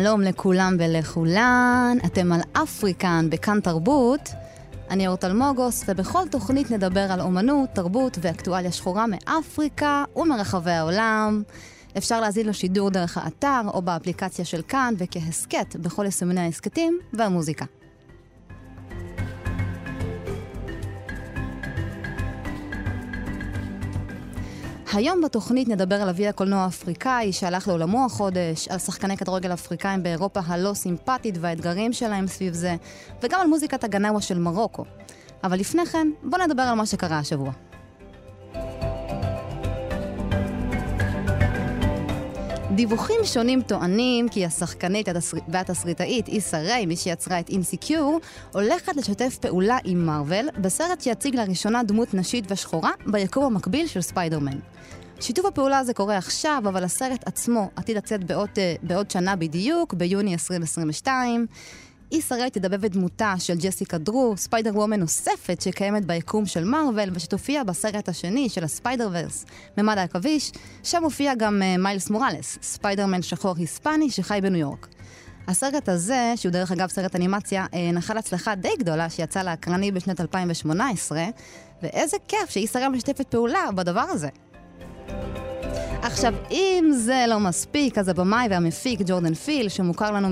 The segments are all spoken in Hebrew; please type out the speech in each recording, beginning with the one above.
שלום לכולם ולכולן, אתם על אפריקן בכאן תרבות. אני אורט אלמוגוס, ובכל תוכנית נדבר על אומנות, תרבות ואקטואליה שחורה מאפריקה ומרחבי העולם. אפשר להזין לשידור דרך האתר או באפליקציה של כאן וכהסכת בכל יישומני ההסכתים והמוזיקה. היום בתוכנית נדבר על אבי הקולנוע האפריקאי שהלך לעולמו החודש, על שחקני כדורגל אפריקאים באירופה הלא סימפטית והאתגרים שלהם סביב זה, וגם על מוזיקת הגנאווה של מרוקו. אבל לפני כן, בואו נדבר על מה שקרה השבוע. דיווחים שונים טוענים כי השחקנית והתסריטאית איסה ריי, מי שיצרה את אינסיקיור, הולכת לשתף פעולה עם מארוול בסרט שיציג לראשונה דמות נשית ושחורה ביקום המקביל של ספיידרמן. שיתוף הפעולה הזה קורה עכשיו, אבל הסרט עצמו עתיד לצאת בעוד, אה, בעוד שנה בדיוק, ביוני 2022. ריי תדבב את דמותה של ג'סיקה דרו, ספיידר וומן נוספת שקיימת ביקום של מארוול ושתופיע בסרט השני של הספיידר ורס, ממד העכביש, שם מופיע גם אה, מיילס מוראלס, ספיידרמן שחור היספני שחי בניו יורק. הסרט הזה, שהוא דרך אגב סרט אנימציה, אה, נחל הצלחה די גדולה שיצא לאקרנים בשנת 2018, ואיזה כיף ריי משתפת פעולה בדבר הזה. עכשיו, אם זה לא מספיק, אז הבמאי והמפיק ג'ורדן פיל, שמוכר לנו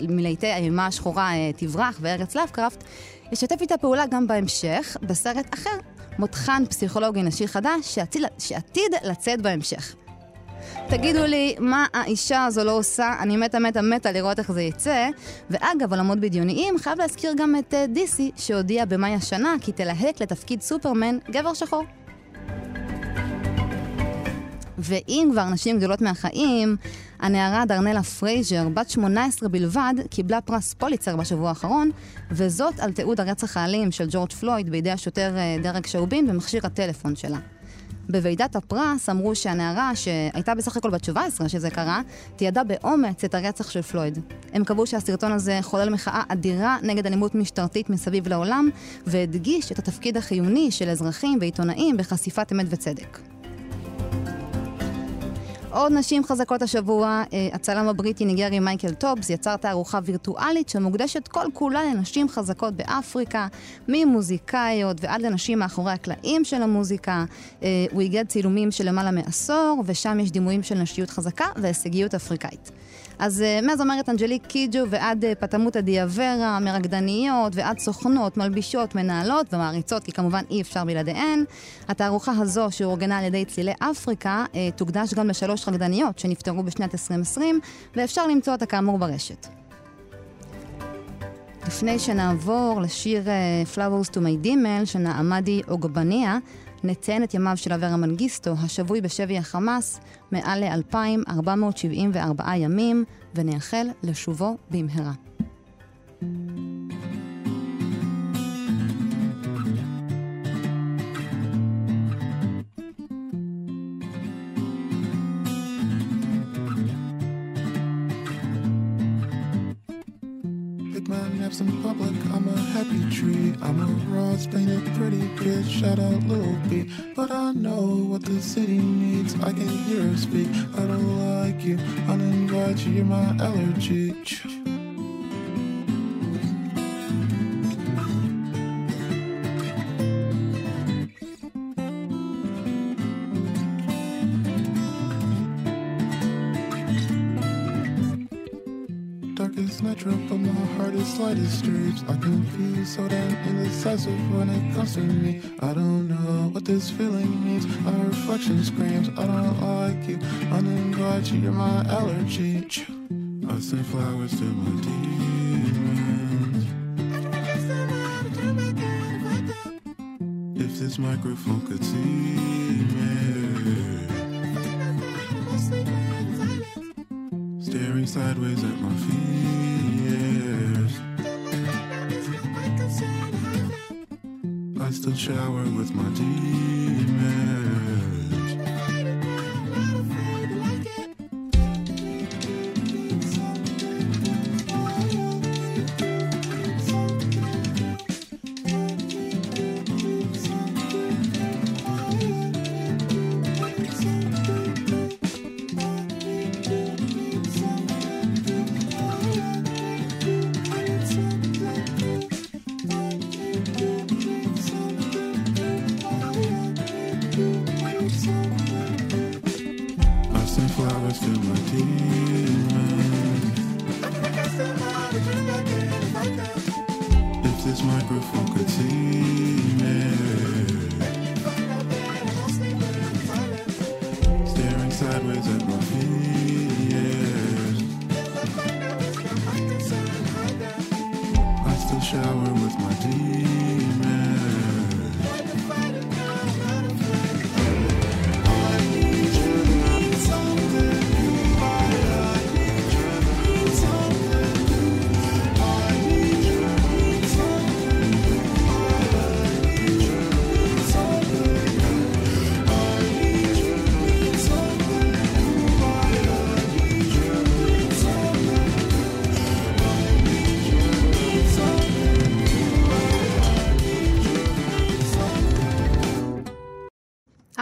מלהיטי האימה השחורה אה, תברח וארץ לאפקראפט, ישתף איתה פעולה גם בהמשך, בסרט אחר, מותחן פסיכולוגי נשי חדש, שעתיד, שעתיד לצאת בהמשך. תגידו לי, מה האישה הזו לא עושה? אני מתה מתה מתה לראות איך זה יצא. ואגב, עולמות בדיוניים, חייב להזכיר גם את uh, דיסי, שהודיע במאי השנה כי תלהק לתפקיד סופרמן גבר שחור. ואם כבר נשים גדולות מהחיים, הנערה דרנלה פרייזר, בת 18 בלבד, קיבלה פרס פוליצר בשבוע האחרון, וזאת על תיעוד הרצח האלים של ג'ורג' פלויד בידי השוטר אה, דרק שובין במכשיר הטלפון שלה. בוועידת הפרס אמרו שהנערה, שהייתה בסך הכל בת 17 שזה קרה, תיעדה באומץ את הרצח של פלויד. הם קבעו שהסרטון הזה חולל מחאה אדירה נגד אלימות משטרתית מסביב לעולם, והדגיש את התפקיד החיוני של אזרחים ועיתונאים בחשיפת אמת וצדק. עוד נשים חזקות השבוע, אה, הצלם הבריטי ניגרי מייקל טובס יצר תערוכה וירטואלית שמוקדשת כל כולה לנשים חזקות באפריקה, ממוזיקאיות ועד לנשים מאחורי הקלעים של המוזיקה. אה, הוא איגד צילומים של למעלה מעשור, ושם יש דימויים של נשיות חזקה והישגיות אפריקאית. אז אה, מהזמרת אנג'ליק קיג'ו ועד אה, פטומטה דיאוורה, מרקדניות ועד סוכנות, מלבישות, מנהלות ומעריצות, כי כמובן אי אפשר בלעדיהן. התערוכה הזו, שאורגנה על ידי צלילי אפריקה, uh, תוקדש גם לשלוש רקדניות שנפטרו בשנת 2020, ואפשר למצוא אותה כאמור ברשת. לפני שנעבור לשיר Flowers to my Dimmel של נעמדי אוגבניה, נציין את ימיו של אברה מנגיסטו, השבוי בשבי החמאס, מעל ל-2,474 ימים, ונאחל לשובו במהרה. In public. I'm a happy tree. I'm a raw, stained pretty bitch. Shout out Lil B. But I know what the city needs. I can hear her speak. I don't like you. Uninvite you. You're my allergy. Slightest streets. I can be so damn indecisive when it comes to me. I don't know what this feeling means. My reflection screams, I don't like you. Uninvite you, you're my allergy. I send flowers to my demons. If this microphone could see me staring sideways at my fears. I still shower with my demons.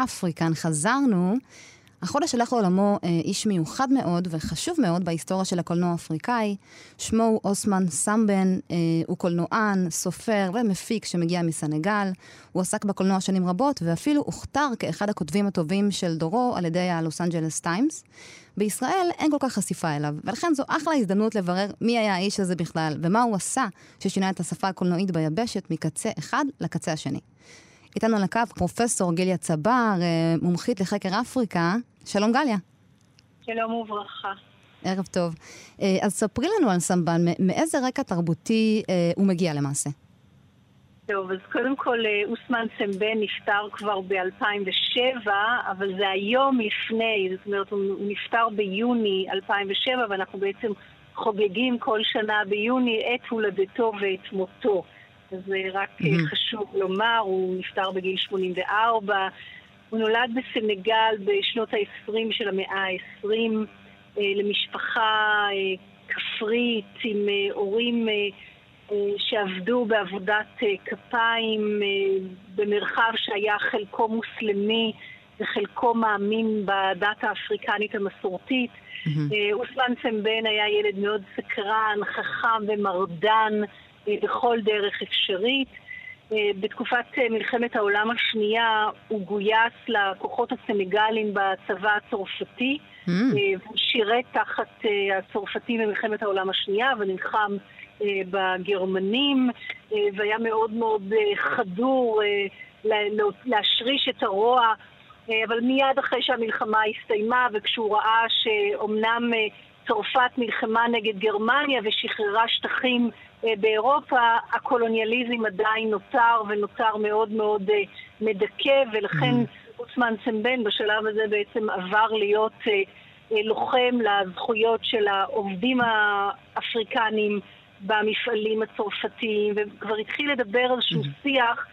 אפריקן, חזרנו. החודש הלך לעולמו אה, איש מיוחד מאוד וחשוב מאוד בהיסטוריה של הקולנוע האפריקאי. שמו הוא אוסמן סמבן, אה, הוא קולנוען, סופר ומפיק שמגיע מסנגל. הוא עסק בקולנוע שנים רבות ואפילו הוכתר כאחד הכותבים הטובים של דורו על ידי הלוס אנג'לס טיימס. בישראל אין כל כך חשיפה אליו, ולכן זו אחלה הזדמנות לברר מי היה האיש הזה בכלל ומה הוא עשה ששינה את השפה הקולנועית ביבשת מקצה אחד לקצה השני. איתנו על הקו פרופסור גליה צבר, אה, מומחית לחקר אפריקה. שלום גליה. שלום וברכה. ערב טוב. אה, אז ספרי לנו על סמבן, מאיזה רקע תרבותי אה, הוא מגיע למעשה? טוב, אז קודם כל אוסמן סמבן נפטר כבר ב-2007, אבל זה היום לפני, זאת אומרת, הוא נפטר ביוני 2007, ואנחנו בעצם חוגגים כל שנה ביוני את הולדתו ואת מותו. אז זה רק מהמם. חשוב לומר, הוא נפטר בגיל 84. הוא נולד בסנגל בשנות ה-20 של המאה ה-20 אה, למשפחה אה, כפרית עם אה, הורים שעבדו בעבודת כפיים במרחב שהיה חלקו מוסלמי וחלקו מאמין בדת האפריקנית המסורתית. אה, אוסמן סמבן היה ילד מאוד סקרן, חכם ומרדן בכל דרך אפשרית. אה, בתקופת אה, מלחמת העולם השנייה הוא גויס לכוחות הסנגלים בצבא הצרפתי. Mm, אה, והוא שירת תחת הצרפתים במלחמת העולם השנייה ונלחם בגרמנים והיה מאוד מאוד חדור לה- לה- להשריש את הרוע אבל מיד אחרי שהמלחמה הסתיימה וכשהוא ראה שאומנם צרפת נלחמה נגד גרמניה ושחררה שטחים באירופה, הקולוניאליזם עדיין נותר ונותר מאוד מאוד אה, מדכא ולכן אוסמן סמבן בשלב הזה בעצם עבר להיות אה, אה, לוחם לזכויות של העובדים האפריקנים במפעלים הצרפתיים וכבר התחיל לדבר על איזשהו שיח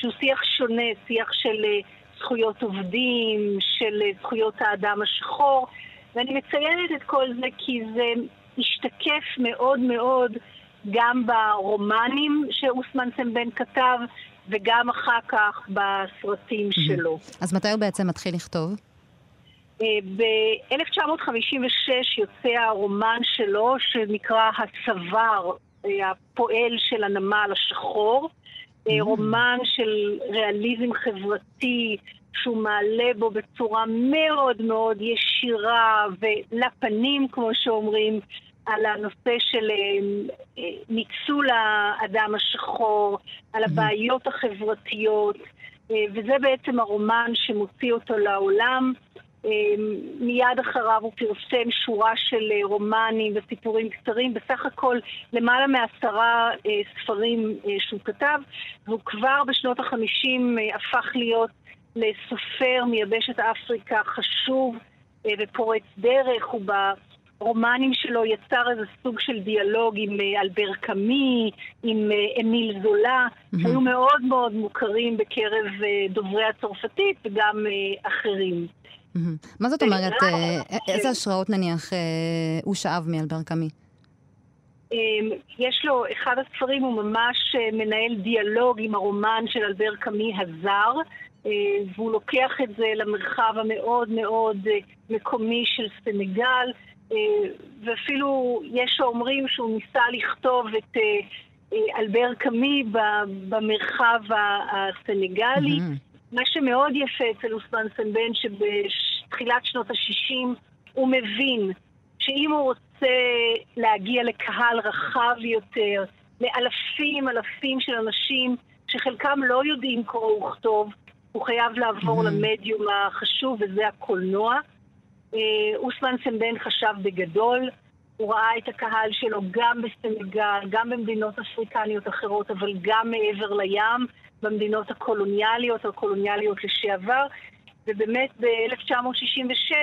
שהוא שיח שונה, שיח של אה, זכויות עובדים, של אה, זכויות האדם השחור, ואני מציינת את כל זה כי זה השתקף מאוד מאוד גם ברומנים שאוסמן סמבן כתב, וגם אחר כך בסרטים שלו. אז מתי הוא בעצם מתחיל לכתוב? אה, ב-1956 יוצא הרומן שלו שנקרא הצוואר, אה, הפועל של הנמל השחור. אה, רומן של ריאליזם חברתי שהוא מעלה בו בצורה מאוד מאוד ישירה ולפנים, כמו שאומרים, על הנושא של אה, אה, ניצול האדם השחור, על הבעיות החברתיות, אה, וזה בעצם הרומן שמוציא אותו לעולם. מיד אחריו הוא פרסם שורה של רומנים וסיפורים קצרים, בסך הכל למעלה מעשרה ספרים שהוא כתב, והוא כבר בשנות החמישים הפך להיות לסופר מיבשת אפריקה חשוב ופורץ דרך, הוא ברומנים שלו יצר איזה סוג של דיאלוג עם אה, אלבר קאמי, עם אה, אמיל זולה, mm-hmm. היו מאוד מאוד מוכרים בקרב אה, דוברי הצרפתית וגם אחרים. Mm-hmm. מה זאת אומרת, איזה השראות נניח הוא שאב מאלבר קאמי? אמ, יש לו, אחד הספרים הוא ממש מנהל דיאלוג עם הרומן של אלבר קאמי הזר, והוא לוקח את זה למרחב המאוד מאוד מקומי של סנגל. אה, ואפילו יש שאומרים שהוא ניסה לכתוב את אה, אה, אלבר קאמי במרחב הסנגלי. Mm-hmm. מה שמאוד יפה אצל אוסמן סנבן, שבתחילת שנות ה-60 הוא מבין שאם הוא רוצה להגיע לקהל רחב יותר, לאלפים אלפים של אנשים שחלקם לא יודעים קרוא וכתוב, הוא חייב לעבור mm-hmm. למדיום החשוב, וזה הקולנוע. אה, אוסמן סמבן חשב בגדול, הוא ראה את הקהל שלו גם בסנגל, גם במדינות אפריקניות אחרות, אבל גם מעבר לים, במדינות הקולוניאליות, הקולוניאליות לשעבר, ובאמת ב-1966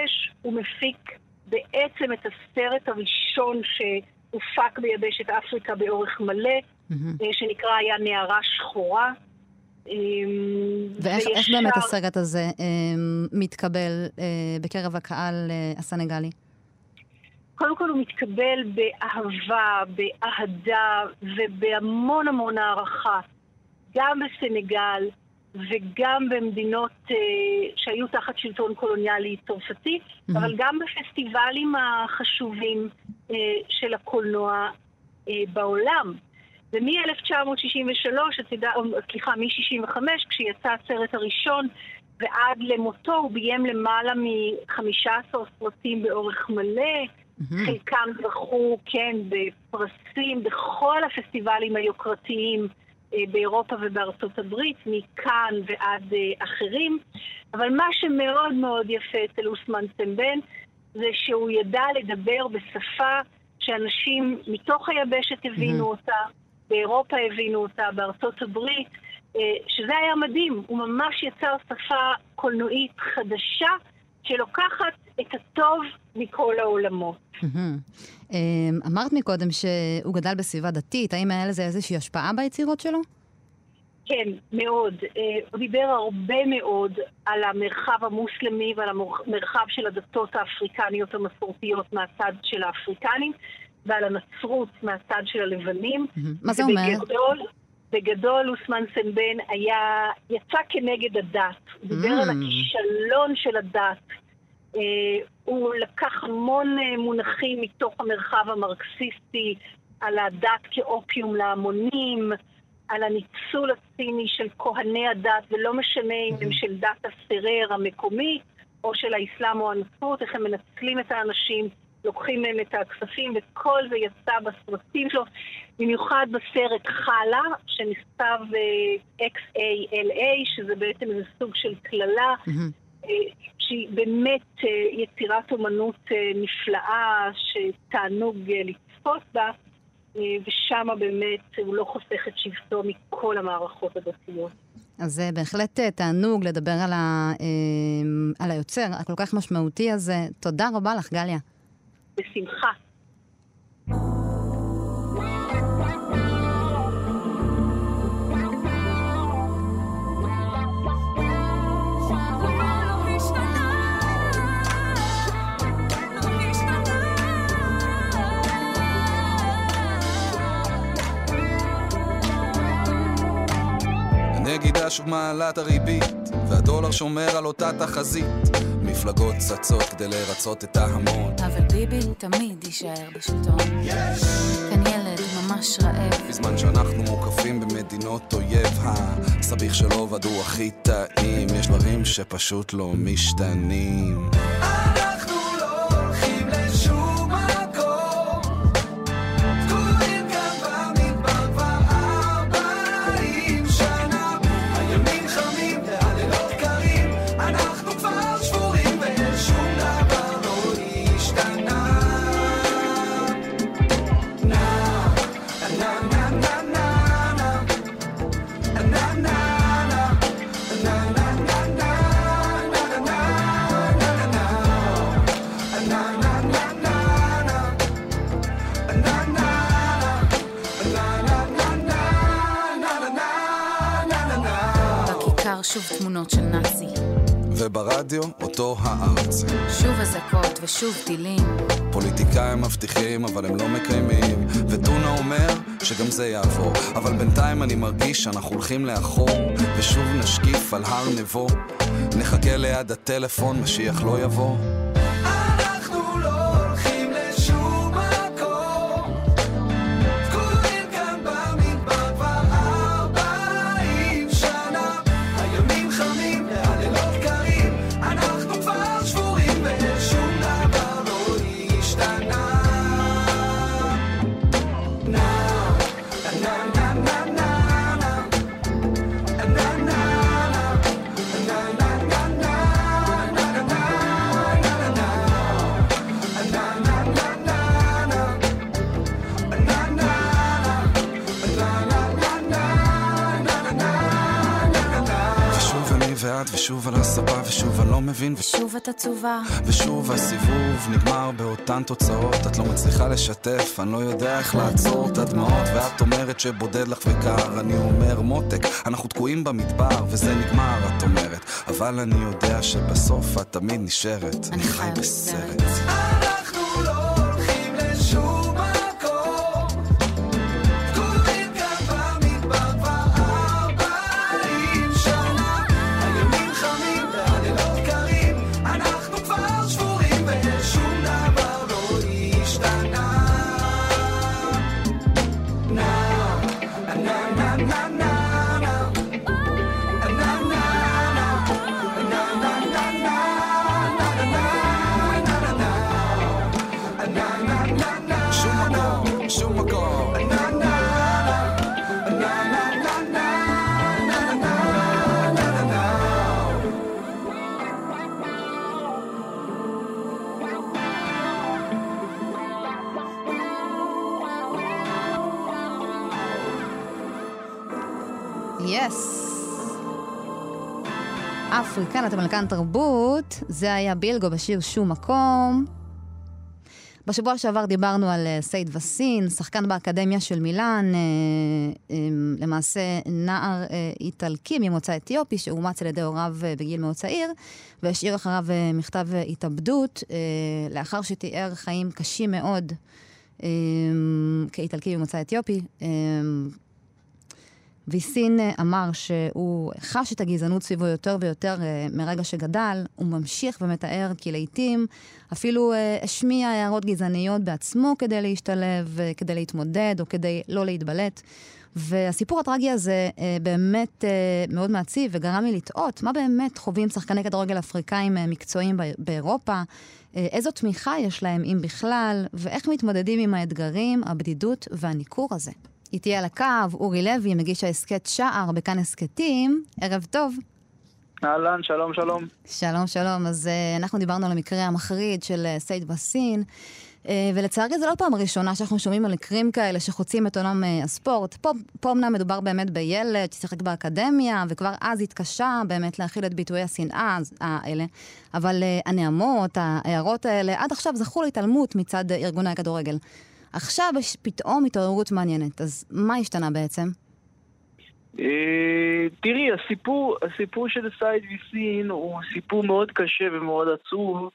הוא מפיק בעצם את הסרט הראשון שהופק ביבשת אפריקה באורך מלא, mm-hmm. שנקרא היה נערה שחורה. אמ, ואיך באמת הסרט הזה אמ, מתקבל אה, בקרב הקהל אה, הסנגלי? קודם כל הוא מתקבל באהבה, באהדה ובהמון המון הערכה, גם בסנגל וגם במדינות uh, שהיו תחת שלטון קולוניאלי צרפתי, mm-hmm. אבל גם בפסטיבלים החשובים uh, של הקולנוע uh, בעולם. ומ-1963, סליחה, מ-65, כשיצא הסרט הראשון, ועד למותו הוא ביים למעלה מ-15 סרטים באורך מלא. Mm-hmm. חלקם זכו, כן, בפרסים בכל הפסטיבלים היוקרתיים אה, באירופה ובארצות הברית, מכאן ועד אה, אחרים. אבל מה שמאוד מאוד יפה אצל אוסמן סמבן זה שהוא ידע לדבר בשפה שאנשים מתוך היבשת הבינו mm-hmm. אותה, באירופה הבינו אותה, בארצות הברית, אה, שזה היה מדהים. הוא ממש יצר שפה קולנועית חדשה שלוקחת את הטוב מכל העולמות. אה, אמרת מקודם שהוא גדל בסביבה דתית, האם היה לזה איזושהי השפעה ביצירות שלו? כן, מאוד. אה, הוא דיבר הרבה מאוד על המרחב המוסלמי ועל המרחב של הדתות האפריקניות המסורתיות מהצד של האפריקנים. ועל הנצרות מהצד של הלבנים. מה זה אומר? ובגדול, בגדול אוסמן סנבן היה, יצא כנגד הדת. הוא דיבר על הכישלון של הדת. Uh, הוא לקח המון uh, מונחים מתוך המרחב המרקסיסטי, על הדת כאופיום להמונים, על הניצול הציני של כהני הדת, ולא משנה אם הם של דת הסרר המקומי, או של האסלאם או הנצרות, איך הם מנצלים את האנשים. לוקחים מהם את הכספים, וכל זה יצא בסרטים שלו, במיוחד בסרט חלה, שנכתב uh, XALA, שזה בעצם איזה סוג של קללה, mm-hmm. uh, שהיא באמת uh, יצירת אומנות uh, נפלאה, שתענוג uh, לצפות בה. ושם באמת הוא לא חוסך את שבטו מכל המערכות הדתיות. אז זה בהחלט תענוג לדבר על, ה, על היוצר הכל כך משמעותי הזה. תודה רבה לך, גליה. בשמחה. הנגידה שוב מעלה את הריבית, והדולר שומר על אותה תחזית. מפלגות צצות כדי לרצות את ההמון. אבל ביבי תמיד יישאר בשלטון. יש! כאן ילד ממש רעב. בזמן שאנחנו מוקפים במדינות אויב, הסביך של עובד הוא הכי טעים. יש דברים שפשוט לא משתנים. שוב אזעקות ושוב טילים. פוליטיקאים מבטיחים אבל הם לא מקיימים. וטונה אומר שגם זה יעבור. אבל בינתיים אני מרגיש שאנחנו הולכים לאחור ושוב נשקיף על הר נבו. נחכה ליד הטלפון משיח לא יבוא ושוב אני לא מבין. שוב את עצובה. ושוב הסיבוב נגמר באותן תוצאות. את לא מצליחה לשתף, אני לא יודע איך לעצור את הדמעות. ואת אומרת שבודד לך וקר. אני אומר מותק, אנחנו תקועים במדבר וזה נגמר את אומרת. אבל אני יודע שבסוף את תמיד נשארת. אני חי בסרט. Yes. אפריקן, אתם מלכן תרבות, זה היה בילגו בשיר שום מקום. בשבוע שעבר דיברנו על אה, סייד ויסין, שחקן באקדמיה של מילאן, אה, אה, למעשה נער אה, איטלקי ממוצא אתיופי שאומץ על ידי הוריו בגיל מאוד צעיר, והשאיר אחריו מכתב התאבדות, לאחר שתיאר חיים קשים מאוד אה, כאיטלקי ממוצא אתיופי. ויסין אה, אמר שהוא חש את הגזענות סביבו יותר ויותר אה, מרגע שגדל. הוא ממשיך ומתאר כי לעיתים אפילו אה, השמיע הערות גזעניות בעצמו כדי להשתלב, כדי להתמודד או כדי לא להתבלט. והסיפור הטרגי הזה באמת מאוד מעציב וגרם לי לתהות מה באמת חווים שחקני כדורגל אפריקאים מקצועיים באירופה, איזו תמיכה יש להם, אם בכלל, ואיך מתמודדים עם האתגרים, הבדידות והניכור הזה. איתי על הקו, אורי לוי, מגיש ההסכת שער בכאן הסכתים. ערב טוב. אהלן, שלום, שלום. שלום, שלום. אז uh, אנחנו דיברנו על המקרה המחריד של uh, סייד בסין, uh, ולצערי זו לא פעם ראשונה שאנחנו שומעים על מקרים כאלה שחוצים את עולם uh, הספורט. פה, פה אמנם מדובר באמת בילד ששיחק באקדמיה, וכבר אז התקשה באמת להכיל את ביטויי השנאה האלה, אבל uh, הנעמות, ההערות האלה, עד עכשיו זכו להתעלמות מצד uh, ארגוני הכדורגל. עכשיו יש פתאום התעוררות מעניינת, אז מה השתנה בעצם? אה, תראי, הסיפור, הסיפור של סייד ויסין הוא סיפור מאוד קשה ומאוד עצוב,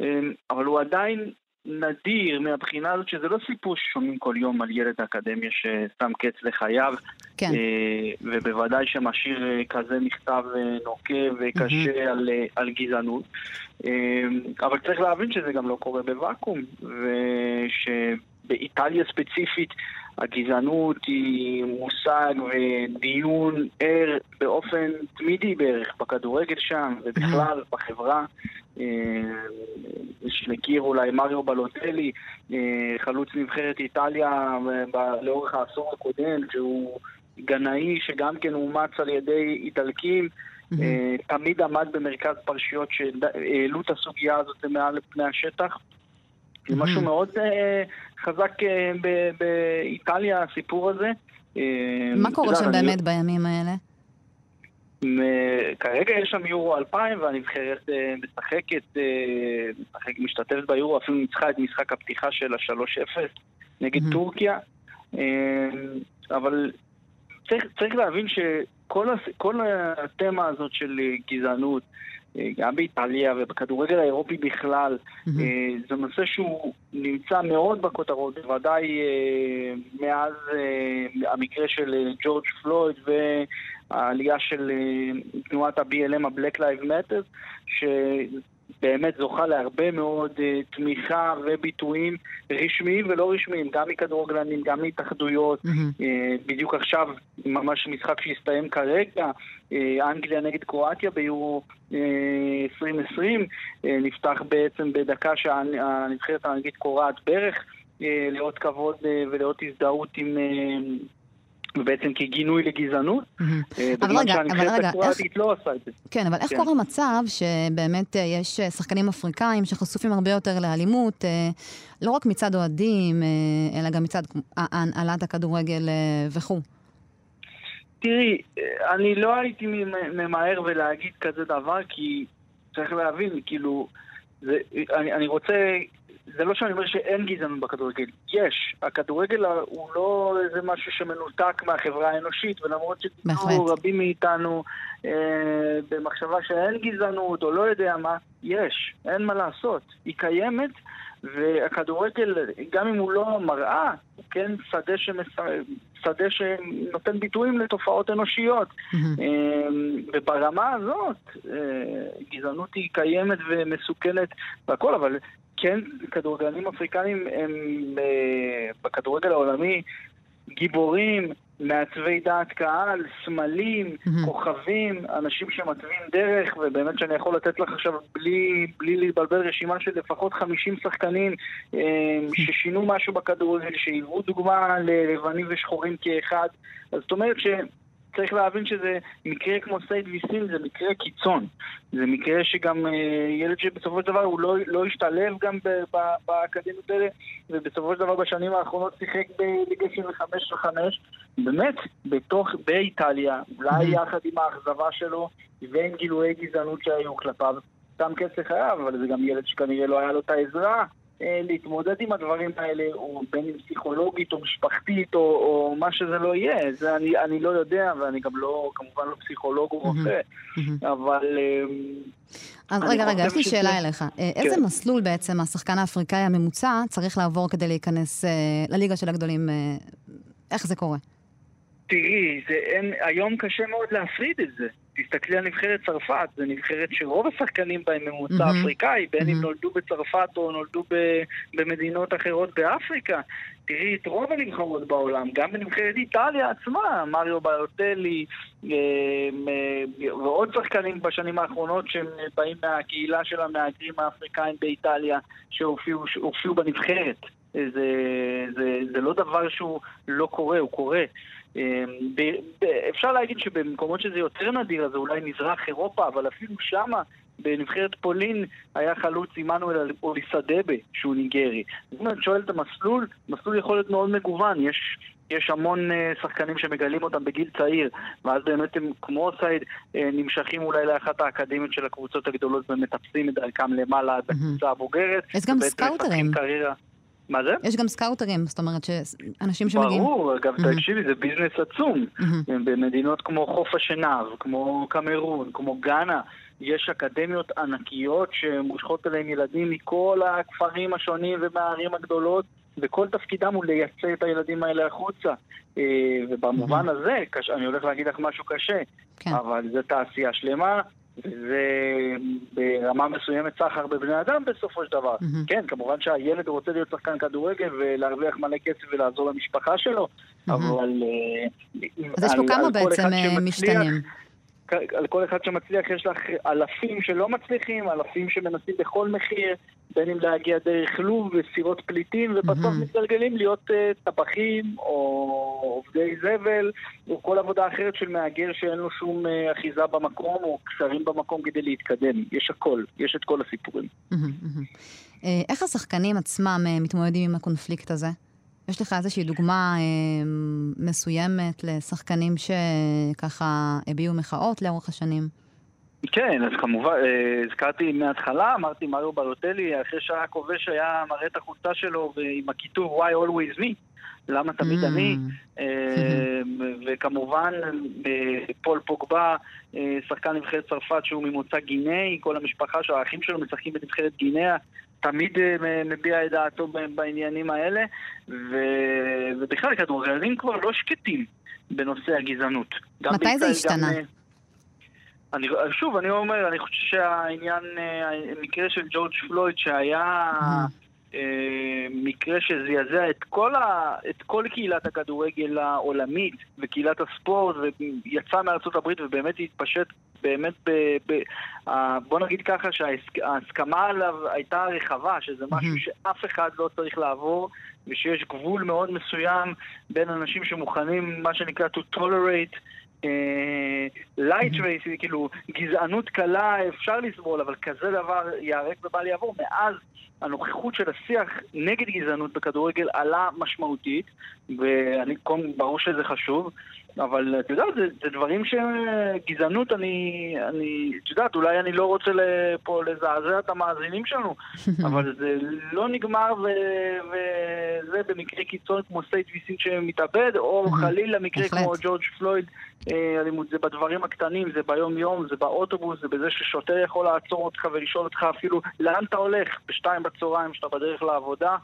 אה, אבל הוא עדיין נדיר מהבחינה הזאת שזה לא סיפור ששומעים כל יום על ילד אקדמיה ששם קץ לחייו, כן. אה, ובוודאי שמשאיר כזה מכתב נוקב וקשה על, אה, על גזענות. אבל צריך להבין שזה גם לא קורה בוואקום, ושבאיטליה ספציפית הגזענות היא מושג ודיון ער באופן תמידי בערך בכדורגל שם ובכלל בחברה. אה, שמכיר אולי מריו בלוטלי, אה, חלוץ נבחרת איטליה אה, לאורך העשור הקודם, שהוא גנאי שגם כן אומץ על ידי איטלקים, אה, תמיד עמד במרכז פרשיות שהעלו את הסוגיה הזאת מעל לפני השטח. זה משהו מאוד אה, חזק אה, באיטליה, הסיפור הזה. אה, מה קורה שם באמת בימים האלה? כרגע יש שם יורו 2000 והנבחרת אה, משחקת, משחק, משתתפת ביורו, אפילו ניצחה את משחק הפתיחה של ה-3-0 נגד. טורקיה. אבל צריך, צריך להבין כל, הס, כל התמה הזאת של גזענות, גם באיטליה ובכדורגל האירופי בכלל. אה, זה נושא שהוא נמצא מאוד בכותרות, בוודאי אה, מאז אה, המקרה של אה, ג'ורג' פלויד והעלייה של אה, תנועת ה-BLM, ה-Black Lives Matter, שבאמת זוכה להרבה מאוד אה, תמיכה וביטויים רשמיים ולא רשמיים, גם מכדורגלנים, גם מהתאחדויות. מהמם. אה, בדיוק עכשיו, ממש משחק שהסתיים כרגע, אה, אנגליה נגד קרואטיה ביורו אה, 2020, אה, נפתח בעצם בדקה שהנבחרת האנגלית קורעת ברך, אה, לאות כבוד אה, ולאות הזדהות עם... ובעצם כגינוי לגזענות. אה, אבל רגע, אבל רגע, הקרואטית לא עשה את זה. כן, אבל איך כן. קורה מצב שבאמת אה, יש אה, שחקנים אפריקאים שחשופים הרבה יותר לאלימות, לא רק מצד אוהדים, אלא גם מצד הנהלת הכדורגל וכו'? תראי, אני לא הייתי ממ- ממהר ולהגיד כזה דבר, כי צריך להבין, כאילו, זה, אני, אני רוצה, זה לא שאני אומר שאין גזענות בכדורגל, יש. הכדורגל הוא לא איזה משהו שמנותק מהחברה האנושית, ולמרות. שתראו רבים מאיתנו אה, במחשבה שאין גזענות, או לא יודע מה, יש, אין מה לעשות. היא קיימת, והכדורגל, גם אם הוא לא מראה, הוא כן שדה, שמס... שדה שנותן ביטויים לתופעות אנושיות. אמ, וברמה הזאת, אה, גזענות היא קיימת ומסוכנת והכל, אבל כן, כדורגלנים אפריקנים הם אה, בכדורגל העולמי גיבורים, מעצבי דעת קהל, סמלים, מהמם. כוכבים, אנשים שמתווים דרך, ובאמת שאני יכול לתת לך עכשיו בלי, בלי להתבלבל רשימה של לפחות 50 שחקנים אה, ששינו משהו בכדורגל, שהיוו דוגמה ללבנים ושחורים כאחד. אז זאת אומרת ש... צריך להבין שזה מקרה כמו סייד ויסין, זה מקרה קיצון. זה מקרה שגם אה, ילד שבסופו של דבר הוא לא, לא השתלב גם ב- ב- באקדמיות האלה, ובסופו של דבר בשנים האחרונות שיחק בליגה 75 וחמש, באמת, בתוך, באיטליה, אולי Mhm. יחד עם האכזבה שלו ועם גילויי גזענות שהיו כלפיו, שם כסף לחייו, אבל זה גם ילד שכנראה לא היה לו את העזרה. אה, להתמודד עם הדברים האלה, או בין אם פסיכולוגית או משפחתית, או, או מה שזה לא יהיה. זה אני, אני לא יודע, ואני גם לא, כמובן לא פסיכולוג או מהמם. רופא, מהמם. אבל... אה, אז רגע, רגע, יש לי שאלה אליך. אה, איזה כן. מסלול בעצם השחקן האפריקאי הממוצע צריך לעבור כדי להיכנס אה, לליגה של הגדולים? איך זה קורה? תראי, זה אין, היום קשה מאוד להפריד את זה. תסתכלי על נבחרת צרפת, זו נבחרת שרוב השחקנים בה הם ממוצא מהמם. אפריקאי, בין אם מהמם. נולדו בצרפת או נולדו ב, במדינות אחרות באפריקה. תראי את רוב הנבחרות בעולם, גם בנבחרת איטליה עצמה, מריו ביוטלי אה, אה, ועוד שחקנים בשנים האחרונות שהם באים מהקהילה של המהגרים האפריקאים באיטליה שהופיעו בנבחרת. זה, זה, זה לא דבר שהוא לא קורה, הוא קורה. ב- אפשר להגיד שבמקומות שזה יותר נדיר, אז זה אולי מזרח אירופה, אבל אפילו שמה, בנבחרת פולין, היה חלוץ עמנואל אוליסדבה, שהוא ניגרי. זאת אומרת, שואל את המסלול, מסלול יכול להיות מאוד מגוון. יש, יש המון אה, שחקנים שמגלים אותם בגיל צעיר, ואז באמת הם, כמו סייד, אה, נמשכים אולי לאחת האקדמיות של הקבוצות הגדולות ומטפסים את דרכם למעלה עד. הקבוצה הבוגרת. יש גם סקאוטרים. קריירה. מה זה? יש גם סקאוטרים, זאת אומרת שאנשים שמגיעים... ברור, אגב, מהמם. תקשיבי, זה ביזנס עצום. מהמם. במדינות כמו חוף השנהב, כמו קמרון, כמו גאנה, יש אקדמיות ענקיות שמושכות אליהם ילדים מכל הכפרים השונים ומהערים הגדולות, וכל תפקידם הוא לייצא את הילדים האלה החוצה. אה, ובמובן הזה, קש- אני הולך להגיד לך משהו קשה, כן. אבל זו תעשייה שלמה. וזה ברמה מסוימת סחר בבני אדם בסופו של דבר. מהמם. כן, כמובן שהילד רוצה להיות שחקן כדורגל ולהרוויח מלא כסף ולעזור למשפחה שלו, מהמם. אבל... אה, אז יש פה על- כמה על בעצם אה, שמצליח- משתנים. על כל אחד שמצליח יש לך אלפים שלא מצליחים, אלפים שמנסים בכל מחיר, בין אם להגיע דרך לוב וסירות פליטים, ובסוף מהמם. מתגלגלים להיות אה, טבחים או עובדי זבל, או כל עבודה אחרת של מהגר שאין לו שום אה, אחיזה במקום או קשרים במקום כדי להתקדם. יש הכל, יש את כל הסיפורים. אה, איך השחקנים עצמם מתמודדים עם הקונפליקט הזה? יש לך איזושהי דוגמה אה, מסוימת לשחקנים שככה הביעו מחאות לאורך השנים? כן, אז כמובן, אה, הזכרתי מההתחלה, אמרתי מריו בלוטלי, אחרי שהכובש היה מראה את החולצה שלו עם הכיתוב Why always me, למה תמיד אני? אה, וכמובן, פול פוגבה, שחקן נבחרת צרפת שהוא ממוצא גינאי, כל המשפחה שלו, האחים שלו משחקים בנבחרת גינאה. תמיד אה, מביע את דעתו בעניינים האלה, ו... ובכלל כדורגלנים כבר לא שקטים בנושא הגזענות. מתי זה השתנה? גם... אני, שוב, אני אומר, אני חושב שהעניין, המקרה של ג'ורג' פלויד שהיה... אה, מקרה שזעזע את כל, ה, את כל קהילת הכדורגל העולמית וקהילת הספורט ויצא מארצות הברית ובאמת התפשט באמת ב... ב בוא נגיד ככה שההסכמה עליו הייתה רחבה, שזה משהו שאף אחד לא צריך לעבור ושיש גבול מאוד מסוים בין אנשים שמוכנים, מה שנקרא to tolerate light אה, race, כאילו גזענות קלה אפשר לסבול, אבל כזה דבר ייהרג ובל יעבור. מאז הנוכחות של השיח נגד גזענות בכדורגל עלה משמעותית, ואני, ברור שזה חשוב, אבל את יודעת, זה, זה דברים שגזענות, אני, אני, את יודעת, אולי אני לא רוצה פה לזעזע את המאזינים שלנו, אבל זה לא נגמר וזה במקרה קיצון כמו סטייט ויסין שמתאבד, או חלילה מקרה כמו ג'ורג' פלויד, אה, אלימות, זה בדברים הקטנים, זה ביום-יום, זה באוטובוס, זה בזה ששוטר יכול לעצור אותך ולשאול אותך אפילו לאן אתה הולך בשתיים בצהריים כשאתה בדרך לעבודה.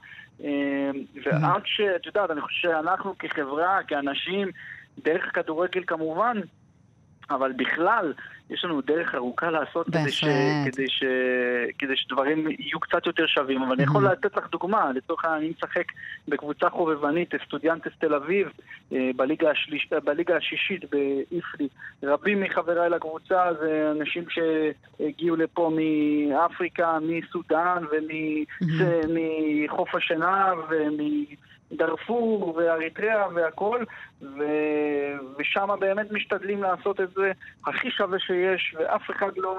אה, ועד ש... את יודעת, אני חושב שאנחנו כחברה, כאנשים, דרך הכדורגל כמובן, אבל בכלל, יש לנו דרך ארוכה לעשות כדי, ש, כדי, ש, כדי שדברים יהיו קצת יותר שווים. אבל אני יכול לתת לך דוגמה, לצורך העניין אני משחק בקבוצה חובבנית, סטודיאנטס תל אביב, אה, בליגה, השליש, בליגה השישית באיפלי. רבים מחבריי לקבוצה זה אנשים שהגיעו לפה מאפריקה, מסודאן ומחוף השינה ומ... דארפור ואריתריאה והכל, ו... ושם באמת משתדלים לעשות את זה הכי שווה שיש, ואף אחד לא,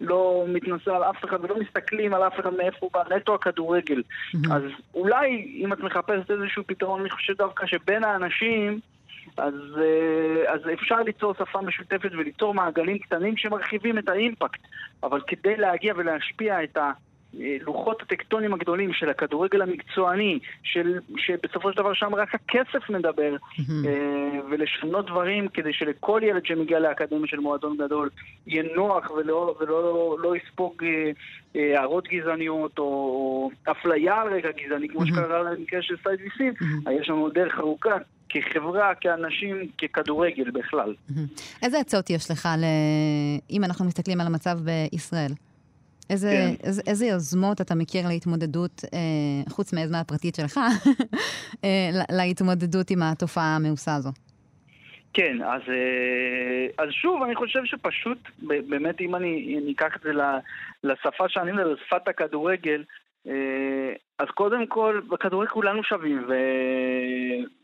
לא מתנשא על אף אחד ולא מסתכלים על אף אחד מאיפה הוא בא, נטו הכדורגל. Mm-hmm. אז אולי, אם את מחפשת איזשהו פתרון, אני חושב דווקא שבין האנשים... אז, אה, אז אפשר ליצור שפה משותפת וליצור מעגלים קטנים שמרחיבים את האימפקט. אבל כדי להגיע ולהשפיע את ה... לוחות הטקטונים הגדולים של הכדורגל המקצועני, של, שבסופו של דבר שם רק הכסף מדבר, אה, ולשנות דברים כדי שלכל ילד שמגיע לאקדמיה של מועדון גדול יהיה נוח ולא, ולא לא יספוג אה, אה, הערות גזעניות או אפליה על רקע גזעני, כמו שקרה במקרה של סייד ויסין, יש לנו דרך ארוכה. כחברה, כאנשים, ככדורגל בכלל. איזה עצות יש לך, אם אנחנו מסתכלים על המצב בישראל? איזה, כן. איזה, איזה יוזמות אתה מכיר להתמודדות, אה, חוץ מהיוזמה הפרטית שלך, אה, להתמודדות עם התופעה המאוסה הזו? כן, אז, אה, אז שוב, אני חושב שפשוט, באמת, אם אני, אני אקח את זה לשפה שאני מדבר, שפת הכדורגל, אה, אז קודם כל, בכדורגל כולנו שווים,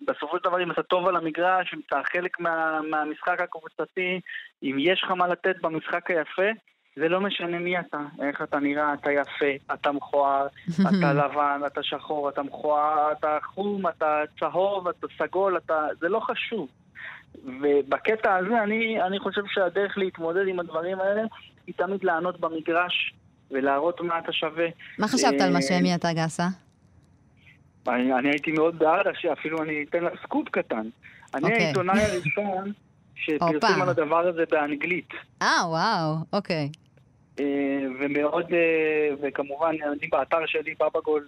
ובסופו של דבר, אם אתה טוב על המגרש, אם אתה חלק מה, מהמשחק הקבוצתי, אם יש לך מה לתת במשחק היפה, זה לא משנה מי אתה, איך אתה נראה, אתה יפה, אתה מכוער, אתה לבן, אתה שחור, אתה מכוער, אתה חום, אתה צהוב, אתה סגול, אתה... זה לא חשוב. ובקטע הזה אני, אני חושב שהדרך להתמודד עם הדברים האלה היא תמיד לענות במגרש ולהראות מה אתה שווה. מה חשבת על מה שאמי אתה גסה? אני, אני הייתי מאוד בעד, שאפילו אני אתן לך סקופ קטן. אני okay. אוקיי. העיתונאי הראשון שפרסם על הדבר הזה באנגלית. אה, וואו, אוקיי. אה, ומאוד, אה, וכמובן, אני באתר שלי, בבגול,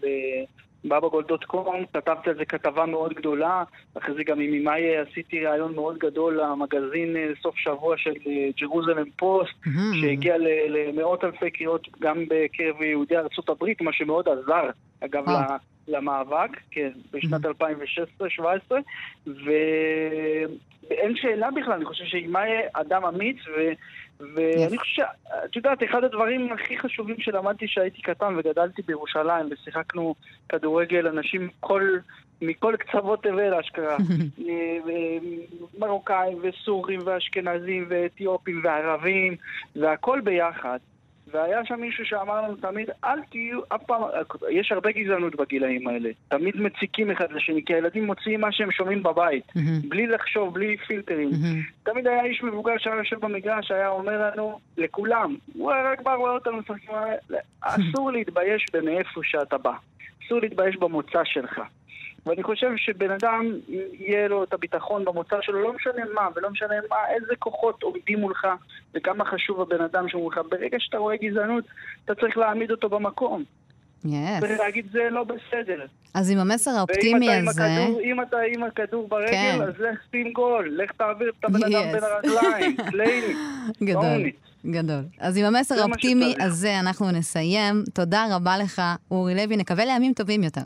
בבגול.קום, אה, כתבתי על זה כתבה מאוד גדולה, אחרי זה גם עם אימאי עשיתי ראיון מאוד גדול למגזין סוף שבוע של ג'רוזלם פוסט, שהגיע למאות אלפי קריאות גם בקרב יהודי ארצות הברית, מה שמאוד עזר, אגב, למאבק, כן, בשנת 2016-2017, ואין שאלה בכלל, אני חושב שאימאי אדם אמיץ, ו... ואני חושב, את יודעת, אחד הדברים הכי חשובים שלמדתי שהייתי קטן וגדלתי בירושלים ושיחקנו כדורגל, אנשים מכל, מכל קצוות תבל אשכרה. מרוקאים וסורים ואשכנזים ואתיופים וערבים והכל ביחד. והיה שם מישהו שאמר לנו תמיד, אל תהיו, אף פעם, יש הרבה גזענות בגילאים האלה. תמיד מציקים אחד לשני, כי הילדים מוציאים מה שהם שומעים בבית, mm-hmm. בלי לחשוב, בלי פילטרים. Mm-hmm. תמיד היה איש מבוגר שהיה יושב במגרש, היה אומר לנו, לכולם, הוא היה רק בא רואה אותנו משחקים, אסור להתבייש במאיפה שאתה בא. אסור להתבייש במוצא שלך. ואני חושב שבן אדם, יהיה לו את הביטחון במוצר שלו, לא משנה מה, ולא משנה מה, איזה כוחות עומדים מולך, וכמה חשוב הבן אדם שמולך. ברגע שאתה רואה גזענות, אתה צריך להעמיד אותו במקום. Yes. ולהגיד, זה לא בסדר. אז עם המסר האופטימי ואם אתה הזה... עם הכדור, אם אתה עם הכדור ברגל, כן. אז לך שים גול, לך תעביר את הבן אדם Yes. בין הרגליים, קליינית. גדול. גדול. אז עם המסר האופטימי. הזה אנחנו נסיים. תודה רבה לך, אורי לוי, נקווה לימים טובים יותר.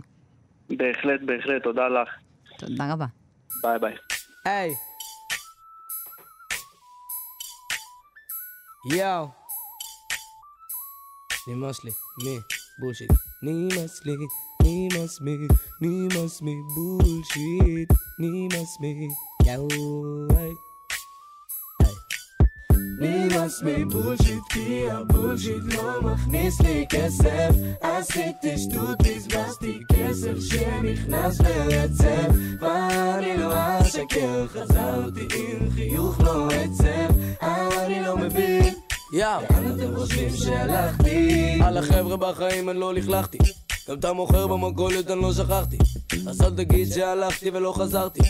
בהחלט, בהחלט, תודה לך. תודה רבה. ביי ביי. Hey. Yo. נמאס לי, מי? בולשיט. נמאס לי, נמאס מי, נמאס מי, בולשיט. נמאס מי, יאו, נמאס מבולשיט כי הבולשיט לא מכניס לי כסף. עשיתי שטות, בזבזתי כסף שנכנס ברצף ואני לא אשקר, חזרתי עם חיוך לא עצב. אני לא מבין. יאו, לאן אתם חושבים שהלכתי? על החבר'ה בחיים אני לא לכלכתי. גם את המוכר במכולת אני לא שכחתי. אז אל תגיד שהלכתי ולא חזרתי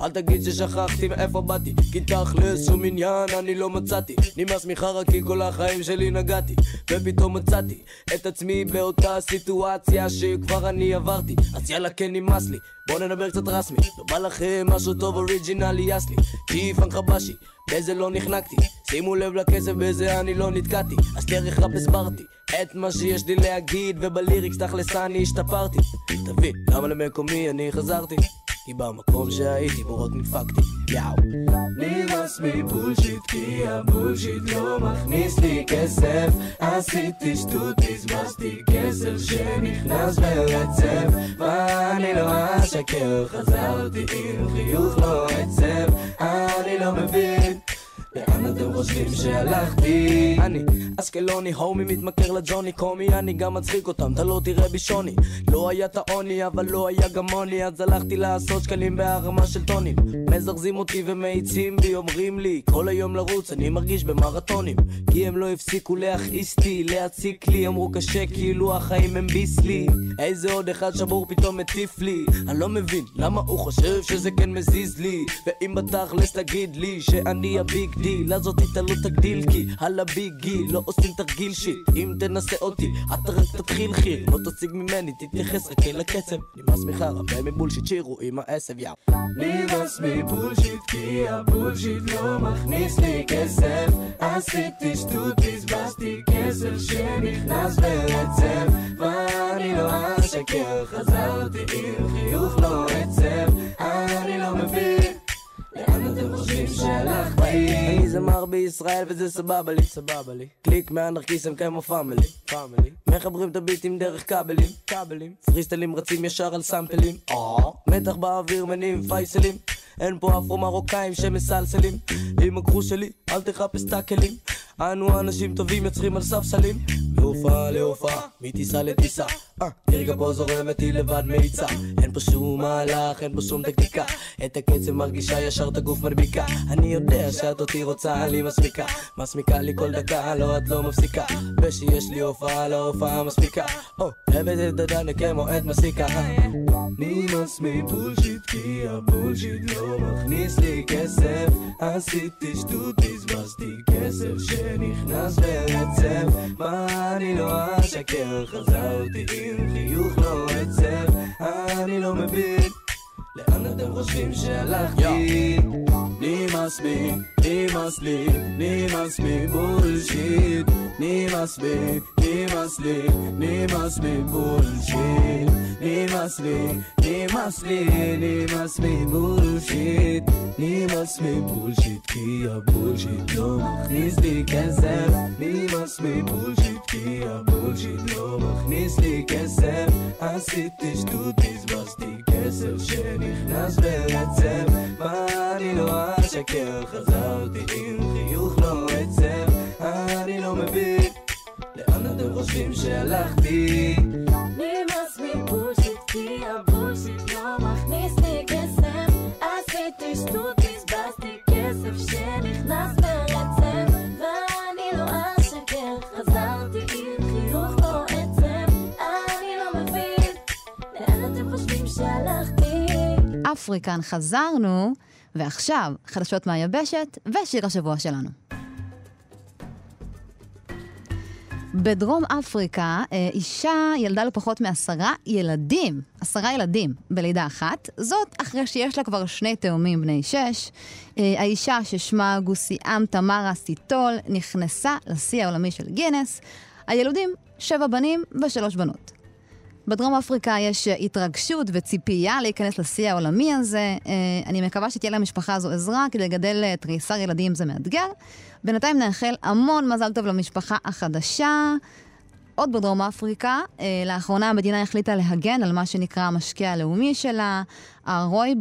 אל תגיד ששכחתי מאיפה באתי כי תכלס שום עניין אני לא מצאתי. נמאס מחרא כי כל החיים שלי נגעתי ופתאום מצאתי את עצמי באותה סיטואציה שכבר אני עברתי. אז יאללה כן נמאס לי. בוא נדבר קצת רסמי. לא בא לכם משהו טוב אוריג'ינלי יס לי. פאנק חבשי בזה לא נחנקתי. שימו לב לכסף בזה אני לא נתקעתי. אז דרך ראפ הסברתי את מה שיש לי להגיד ובליריקס תכלס אני השתפרתי. תבין למה למקומי אני חזרתי כי במקום שהייתי בו רק נדפקתי. יאו. נמאס מבולשיט כי הבולשיט לא מכניס לי כסף. עשיתי שטות בזבזתי כסף שנכנס ברצף. ואני לא אשקר חזרתי עם חיוך לא עצב. אני לא מבין לאן אתם חושבים שהלכתי? אני אשקלוני, הומי מתמכר לג'וני קומי אני גם מצחיק אותם, אתה לא תראה בי שוני. לא היה את העוני, אבל לא היה גם עוני אז הלכתי לעשות שקלים בהרמה של טונים. מזרזים אותי ומאיצים בי, אומרים לי כל היום לרוץ, אני מרגיש במרתונים. כי הם לא הפסיקו להכעיס אותי, להציק לי אמרו קשה כאילו החיים הם ביסלי איזה עוד אחד שבור פתאום מטיף לי. אני לא מבין למה הוא חושב שזה כן מזיז לי. ואם בתכלס תגיד לי שאני הביג דיל אז אותי אתה לא תגדיל כי על הביג לא עושים תרגיל שיט. אם תנסה אותי אתה רק תתחיל חיל. לא תשיג ממני תתייחס רק אל הקצב. נמאס מחרא ומבולשיט שירו עם העשב יאו. נמאס מבולשיט כי הבולשיט לא מכניס לי כסף. עשיתי שטות בזבזתי כסף שנכנס ברצף ואני לא אשקר חזרתי עם חיוך לא עצב. אני לא מבין אני זמר בישראל וזה סבבה לי, סבבה לי. קליק מהאנרכיסם כמו פאמילי, פאמילי. מחברים את הביטים דרך כבלים, כבלים. פריסטלים רצים ישר על סאמפלים. מתח באוויר מניעים פייסלים. אין פה אפרו מרוקאים שמסלסלים. עם הגרוש שלי, אל תחפש טאקלים. אנו אנשים טובים יוצרים על ספסלים. להופעה להופעה, מטיסה לטיסה. אה, נרגע פה זורמת היא לבד מאיצה. אין פה שום מהלך, אין פה שום טקטיקה. את הקצב מרגישה ישר את הגוף מדביקה. אני יודע שאת אותי רוצה, לי מסמיקה. מסמיקה לי כל דקה, לא את לא מפסיקה. ושיש לי הופעה, לא הופעה מספיקה. או, אוהבת את הדנה כמו את מסיקה. נמאס מבולשיט, כי הבולשיט לא מכניס לי כסף. עשיתי שטות, בזבזתי כסף שנכנס ברצף. מה אני לא אשקר, חזרתי עם חיוך לא עצב. אני לא מבין. לאן אתם חושבים שהלכתי? נמאס לי, נמאס לי, נמאס לי bullshit נמאס לי, נמאס לי, נמאס לי bullshit נמאס לי, נמאס לי, נמאס לי bullshit נמאס לי bullshit כי ה bullshit לא מכניס לי כסף נמאס לי bullshit כי ה bullshit לא מכניס לי כסף עשיתי שטות, בזבזתי כסף שנכנס ברצף מה אני לא אשקר, חזרתי עם חיוך לא עצב אני לא מבין לאן אתם חושבים שהלכתי? אפריקן חזרנו, ועכשיו חדשות מהיבשת ושיר השבוע שלנו. בדרום אפריקה, אה, אישה ילדה לו פחות מעשרה ילדים, עשרה ילדים בלידה אחת, זאת אחרי שיש לה כבר שני תאומים בני שש. אה, האישה ששמה גוסיאם תמרה סיטול נכנסה לשיא העולמי של גינס. הילודים, שבע בנים ושלוש בנות. בדרום אפריקה יש התרגשות וציפייה להיכנס לשיא העולמי הזה. אה, אני מקווה שתהיה למשפחה הזו עזרה, כדי לגדל אה, תריסר ילדים זה מאתגר. בינתיים נאחל המון מזל טוב למשפחה החדשה. עוד בדרום אפריקה, אה, לאחרונה המדינה החליטה להגן על מה שנקרא המשקה הלאומי שלה, הרוי...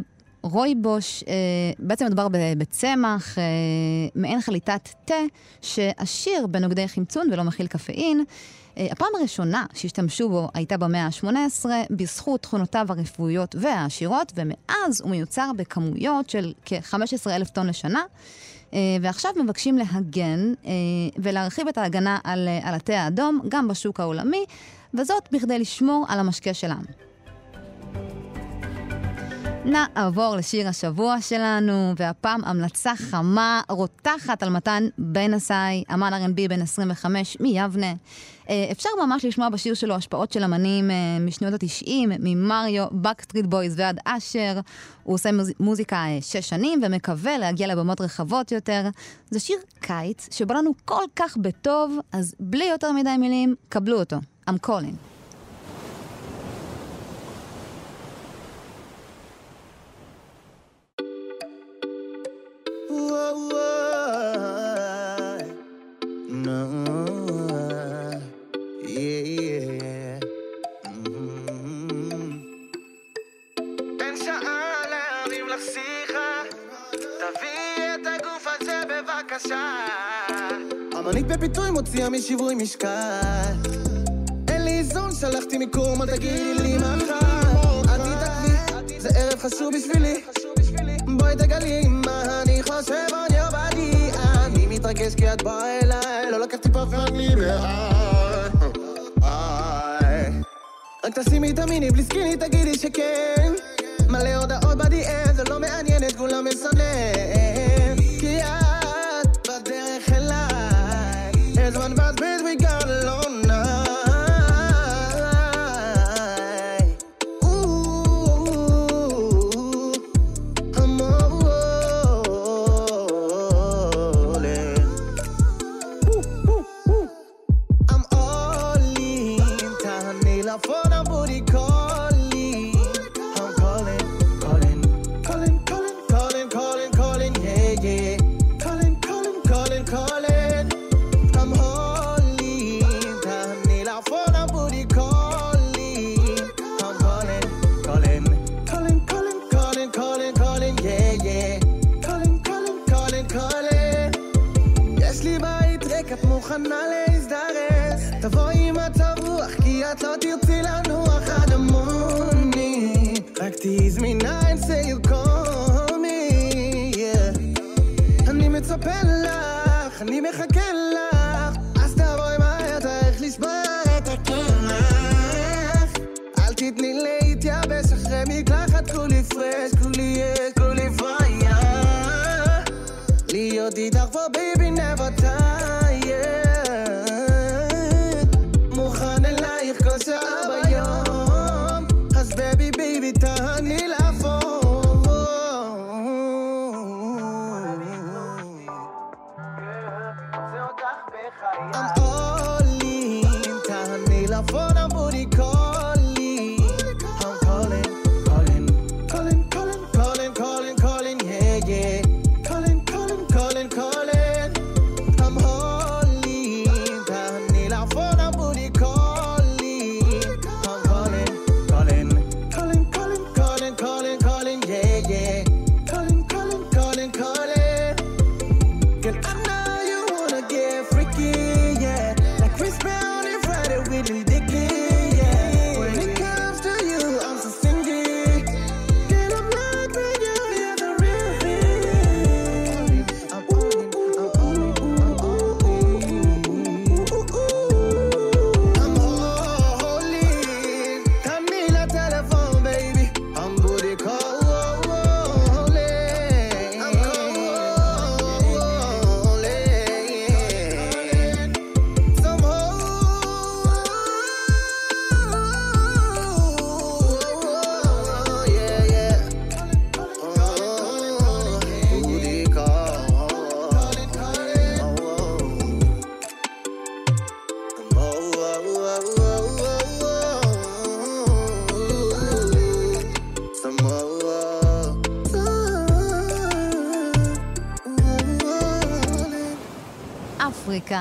רויבוש, אה, בעצם מדובר בצמח, אה, מעין חליטת תה, שעשיר בנוגדי חמצון ולא מכיל קפאין. אה, הפעם הראשונה שהשתמשו בו הייתה במאה ה-18, בזכות תכונותיו הרפואיות והעשירות, ומאז הוא מיוצר בכמויות של כ-15 אלף טון לשנה. אה, ועכשיו מבקשים להגן אה, ולהרחיב את ההגנה על, על התה האדום גם בשוק העולמי, וזאת בכדי לשמור על המשקה שלנו. נעבור לשיר השבוע שלנו, והפעם המלצה חמה, רותחת על מתן בן עשאי, אמן R&B בן 25 מיבנה. אה, אפשר ממש לשמוע בשיר שלו השפעות של אמנים אה, משנות ה-90, ממריו, בקסטריט בויז ועד אשר. הוא עושה מוז... מוזיקה אה, שש שנים ומקווה להגיע לבמות רחבות יותר. זה שיר קיץ שבא לנו כל כך בטוב, אז בלי יותר מדי מילים, קבלו אותו. I'm calling. Whoa, בבקשה. אמנית בפיתוי מוציאה משיווי משקל. אין לי איזון, שלחתי מיקום, אל תגידי לי מחר. אל תתעכבי, זה ערב חשוב בשבילי. בואי תגלי מה אני חושב your body אני מתרגש כי את באה אליי לא לקחתי פחד מבעד רק תשימי את המיני בלי סקיני תגידי שכן מלא הודעות ב-DM זה לא מעניין את כולם מסנן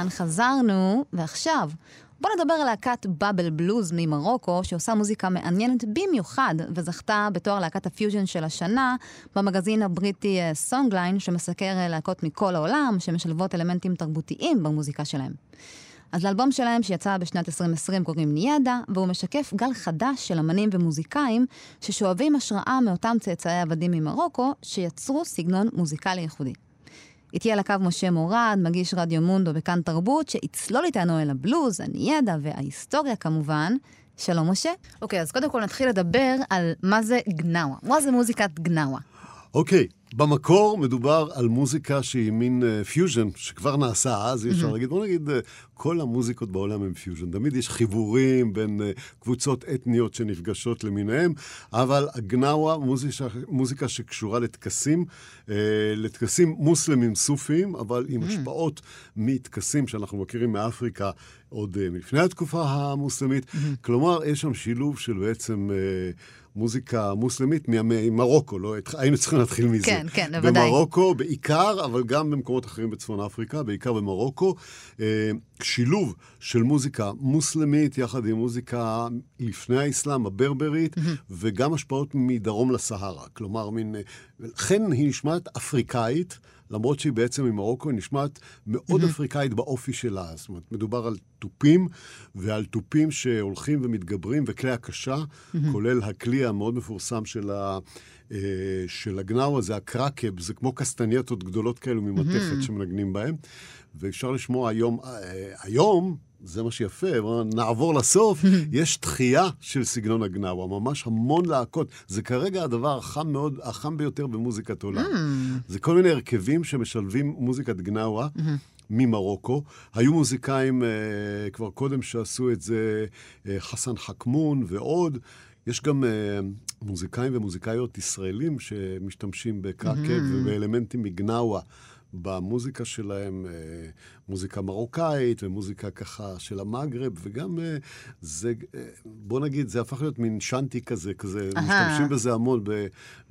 אפריקן חזרנו, ועכשיו, בואו נדבר על להקת בבל בלוז ממרוקו, שעושה מוזיקה מעניינת במיוחד, וזכתה בתואר להקת הפיוז'ן של השנה במגזין הבריטי סונגליינס, שמסקר אה, להקות מכל העולם, שמשלבות אלמנטים תרבותיים במוזיקה שלהם. אז לאלבום שלהם שיצא בשנת 2020 קוראים ניאדה, והוא משקף גל חדש של אמנים ומוזיקאים ששואבים השראה מאותם צאצאי עבדים ממרוקו, שיצרו סגנון מוזיקלי ייחודי. איתי על הקו משה מורד, מגיש רדיו מונדו בכאן תרבות, שיצלול איתנו אל הבלוז, הניאדה וההיסטוריה כמובן. שלום משה. אוקיי, אז קודם כל נתחיל לדבר על מה זה גנאווה. מה זה מוזיקת גנאווה? אוקיי, במקור מדובר על מוזיקה שהיא מין fusion, uh, שכבר נעשה אז, אי אפשר להגיד, בוא נגיד, uh, כל המוזיקות בעולם הם פיוז'ן. תמיד יש חיבורים בין uh, קבוצות אתניות שנפגשות למיניהם, אבל הגנאווה, מוזיקה, מוזיקה שקשורה לטקסים, uh, לטקסים מוסלמים סופיים, אבל עם השפעות מטקסים שאנחנו מכירים מאפריקה עוד uh, מלפני התקופה המוסלמית. כלומר, יש שם שילוב של בעצם... Uh, מוזיקה מוסלמית ממרוקו, לא? היינו צריכים להתחיל מזה. כן, כן, בוודאי. במרוקו בעיקר, אבל גם במקומות אחרים בצפון אפריקה, בעיקר במרוקו. אה, שילוב של מוזיקה מוסלמית יחד עם מוזיקה לפני האסלאם, הברברית, mm-hmm. וגם השפעות מדרום לסהרה. כלומר, מין... לכן היא נשמעת אפריקאית. למרות שהיא בעצם ממרוקו, היא נשמעת מאוד mm-hmm. אפריקאית באופי שלה. זאת אומרת, מדובר על תופים, ועל תופים שהולכים ומתגברים, וכלי הקשה, mm-hmm. כולל הכלי המאוד מפורסם של, ה, אה, של הגנאווה, זה הקראקב, זה כמו קסטנייטות גדולות כאלו ממתכת mm-hmm. שמנגנים בהם. ואפשר לשמוע היום, אה, היום, זה מה שיפה, נעבור לסוף, יש תחייה של סגנון הגנאווה, ממש המון להקות. זה כרגע הדבר החם מאוד, החם ביותר במוזיקת עולם. זה כל מיני הרכבים שמשלבים מוזיקת גנאווה. ממרוקו. היו מוזיקאים uh, כבר קודם שעשו את זה, uh, חסן חכמון ועוד. יש גם uh, מוזיקאים ומוזיקאיות ישראלים שמשתמשים בקרקב mm-hmm. ובאלמנטים מגנאווה. במוזיקה שלהם, אה, מוזיקה מרוקאית ומוזיקה ככה של המגרב, וגם אה, זה, אה, בוא נגיד, זה הפך להיות מין שאנטי כזה, כזה, Aha. משתמשים בזה המון ב...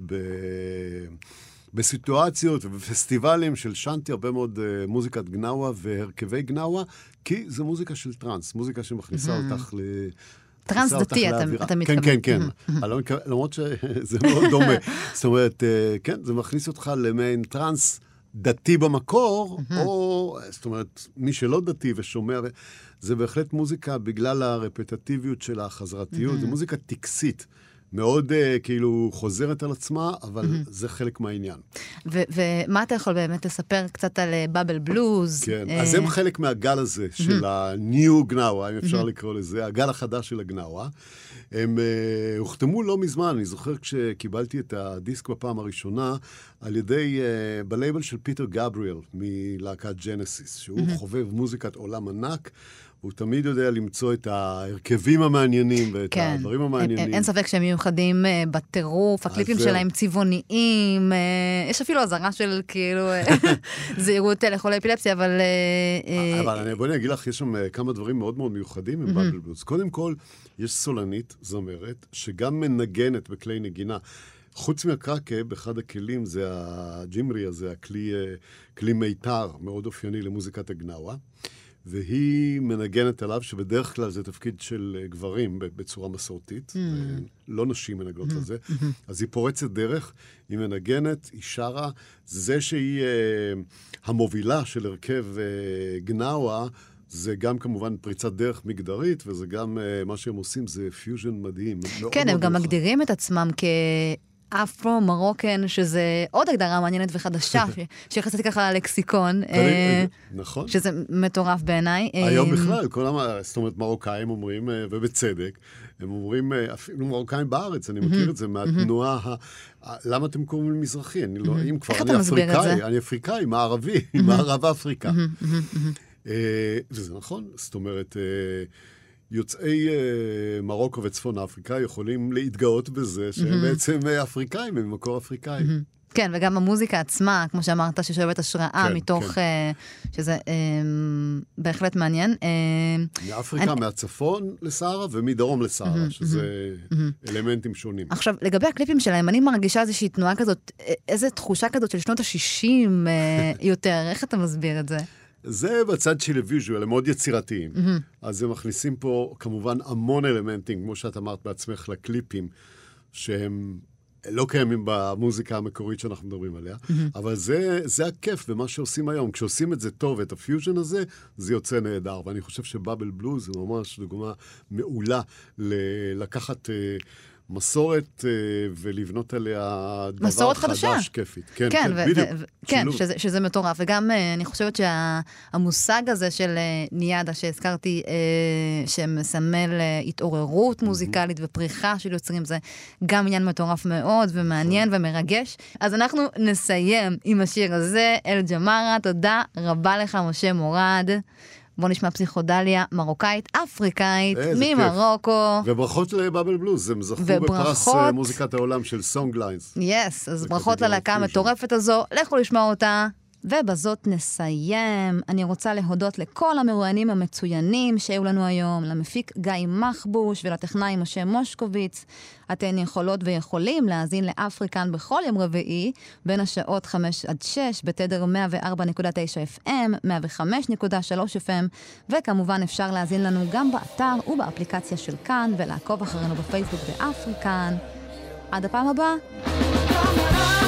ב בסיטואציות ובפסטיבלים של שאנטי, הרבה מאוד uh, מוזיקת גנאווה והרכבי גנאווה, כי זה מוזיקה של טראנס, מוזיקה שמכניסה mm-hmm. אותך ל... טראנס דתי, אתה, אתה מתכוון. כן, כן, כן. למרות שזה מאוד דומה. זאת אומרת, כן, זה מכניס אותך למעין טראנס דתי במקור, mm-hmm. או, זאת אומרת, מי שלא דתי ושומע, זה בהחלט מוזיקה בגלל הרפטטיביות של החזרתיות, mm-hmm. זו מוזיקה טקסית. מאוד uh, כאילו חוזרת על עצמה, אבל mm-hmm. זה חלק מהעניין. ו- ומה אתה יכול באמת לספר קצת על באבל uh, בלוז? כן, uh... אז הם חלק מהגל הזה mm-hmm. של ה-New גנאווה, אם אפשר mm-hmm. לקרוא לזה, הגל החדש של הגנאווה. הם uh, הוחתמו לא מזמן, אני זוכר כשקיבלתי את הדיסק בפעם הראשונה, על ידי, uh, בלייבל של פיטר גבריאל מלהקת ג'נסיס, שהוא mm-hmm. חובב מוזיקת עולם ענק. הוא תמיד יודע למצוא את ההרכבים המעניינים ואת כן. הדברים המעניינים. אין, אין ספק שהם מיוחדים uh, בטירוף, הקליפים שלהם צבעוניים, uh, יש אפילו אזהרה של כאילו זהירות לחולי אפילפסיה, אבל... Uh, אבל uh, בואי אני אגיד לך, יש שם uh, כמה דברים מאוד מאוד מיוחדים עם בבל בלוז. קודם כל, יש סולנית, זמרת, שגם מנגנת בכלי נגינה. חוץ מהקראקב, אחד הכלים זה הג'ימרי הזה, הכלי כלי מיתר, מאוד אופייני למוזיקת הגנאווה. והיא מנגנת עליו, שבדרך כלל זה תפקיד של גברים בצורה מסורתית, mm. לא נשים מנגנות mm-hmm. על זה. Mm-hmm. אז היא פורצת דרך, היא מנגנת, היא שרה. זה שהיא uh, המובילה של הרכב uh, גנאווה, זה גם כמובן פריצת דרך מגדרית, וזה גם, uh, מה שהם עושים זה פיוז'ן מדהים. כן, הם גם מגדירים את עצמם כ... אפרו-מרוקן, שזה עוד הגדרה מעניינת וחדשה, שיחסית ככה ללקסיקון. אה, נכון. שזה מטורף בעיניי. היום אה, בכלל, כל המ... זאת אומרת, מרוקאים אומרים, אה, ובצדק, הם אומרים, אפילו מרוקאים בארץ, אני מכיר את זה מהתנועה ה... למה אתם קוראים לי מזרחי? אני לא, אם כבר, אני אפריקאי, אני אפריקאי, מערבי, מערב אפריקה. וזה נכון, זאת אומרת... יוצאי uh, מרוקו וצפון אפריקה יכולים להתגאות בזה שהם mm-hmm. בעצם אה, אפריקאים, הם ממקור אפריקאי. Mm-hmm. כן, וגם המוזיקה עצמה, כמו שאמרת, ששואבת השראה כן, מתוך, כן. Uh, שזה uh, בהחלט מעניין. Uh, מאפריקה, אני... מהצפון לסהרה ומדרום לסהרה, mm-hmm, שזה mm-hmm. אלמנטים שונים. עכשיו, לגבי הקליפים שלהם, אני מרגישה איזושהי תנועה כזאת, איזו תחושה כזאת של שנות ה-60 uh, יותר, איך אתה מסביר את זה? זה בצד של ה visual, הם מאוד יצירתיים. אז הם מכניסים פה כמובן המון אלמנטים, כמו שאת אמרת בעצמך, לקליפים, שהם לא קיימים במוזיקה המקורית שאנחנו מדברים עליה, אבל זה, זה הכיף במה שעושים היום. כשעושים את זה טוב, את הפיוז'ן הזה, זה יוצא נהדר. ואני חושב שבבל בלוז זה ממש דוגמה מעולה ל- לקחת... אה, מסורת אה, ולבנות עליה דבר מסורת חדש, חדשה. כיפית. כן, כן, כן, ו- בדיוק. ו- כן. שזה, שזה מטורף. וגם אה, אני חושבת שהמושג הזה של אה, ניאדה שהזכרתי, שמסמל התעוררות מוזיקלית ופריחה של יוצרים, זה גם עניין מטורף מאוד ומעניין ומרגש. אז אנחנו נסיים עם השיר הזה, אל-ג'מארה. תודה רבה לך, משה מורד. בוא נשמע פסיכודליה מרוקאית, אפריקאית, איזה כיף. ממרוקו. וברכות לבאבל בלוז, הם זכו וברכות- בפרס אה, מוזיקת העולם של סונג ליינס. Yes, אז ברכות ללהקה. המטורפת הזו, לכו לשמוע אותה. ובזאת נסיים. אני רוצה להודות לכל המרואיינים המצוינים שהיו לנו היום, למפיק גיא מחבוש ולטכנאי משה מושקוביץ. אתן יכולות ויכולים להאזין לאפריקן בכל יום רביעי, בין השעות 5 עד 6, בתדר 104.9 FM, 105.3 FM, וכמובן אפשר להאזין לנו גם באתר ובאפליקציה של כאן, ולעקוב אחרינו בפייסבוק באפריקן. עד הפעם הבאה.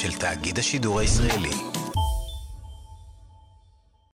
של תאגיד השידור הישראלי.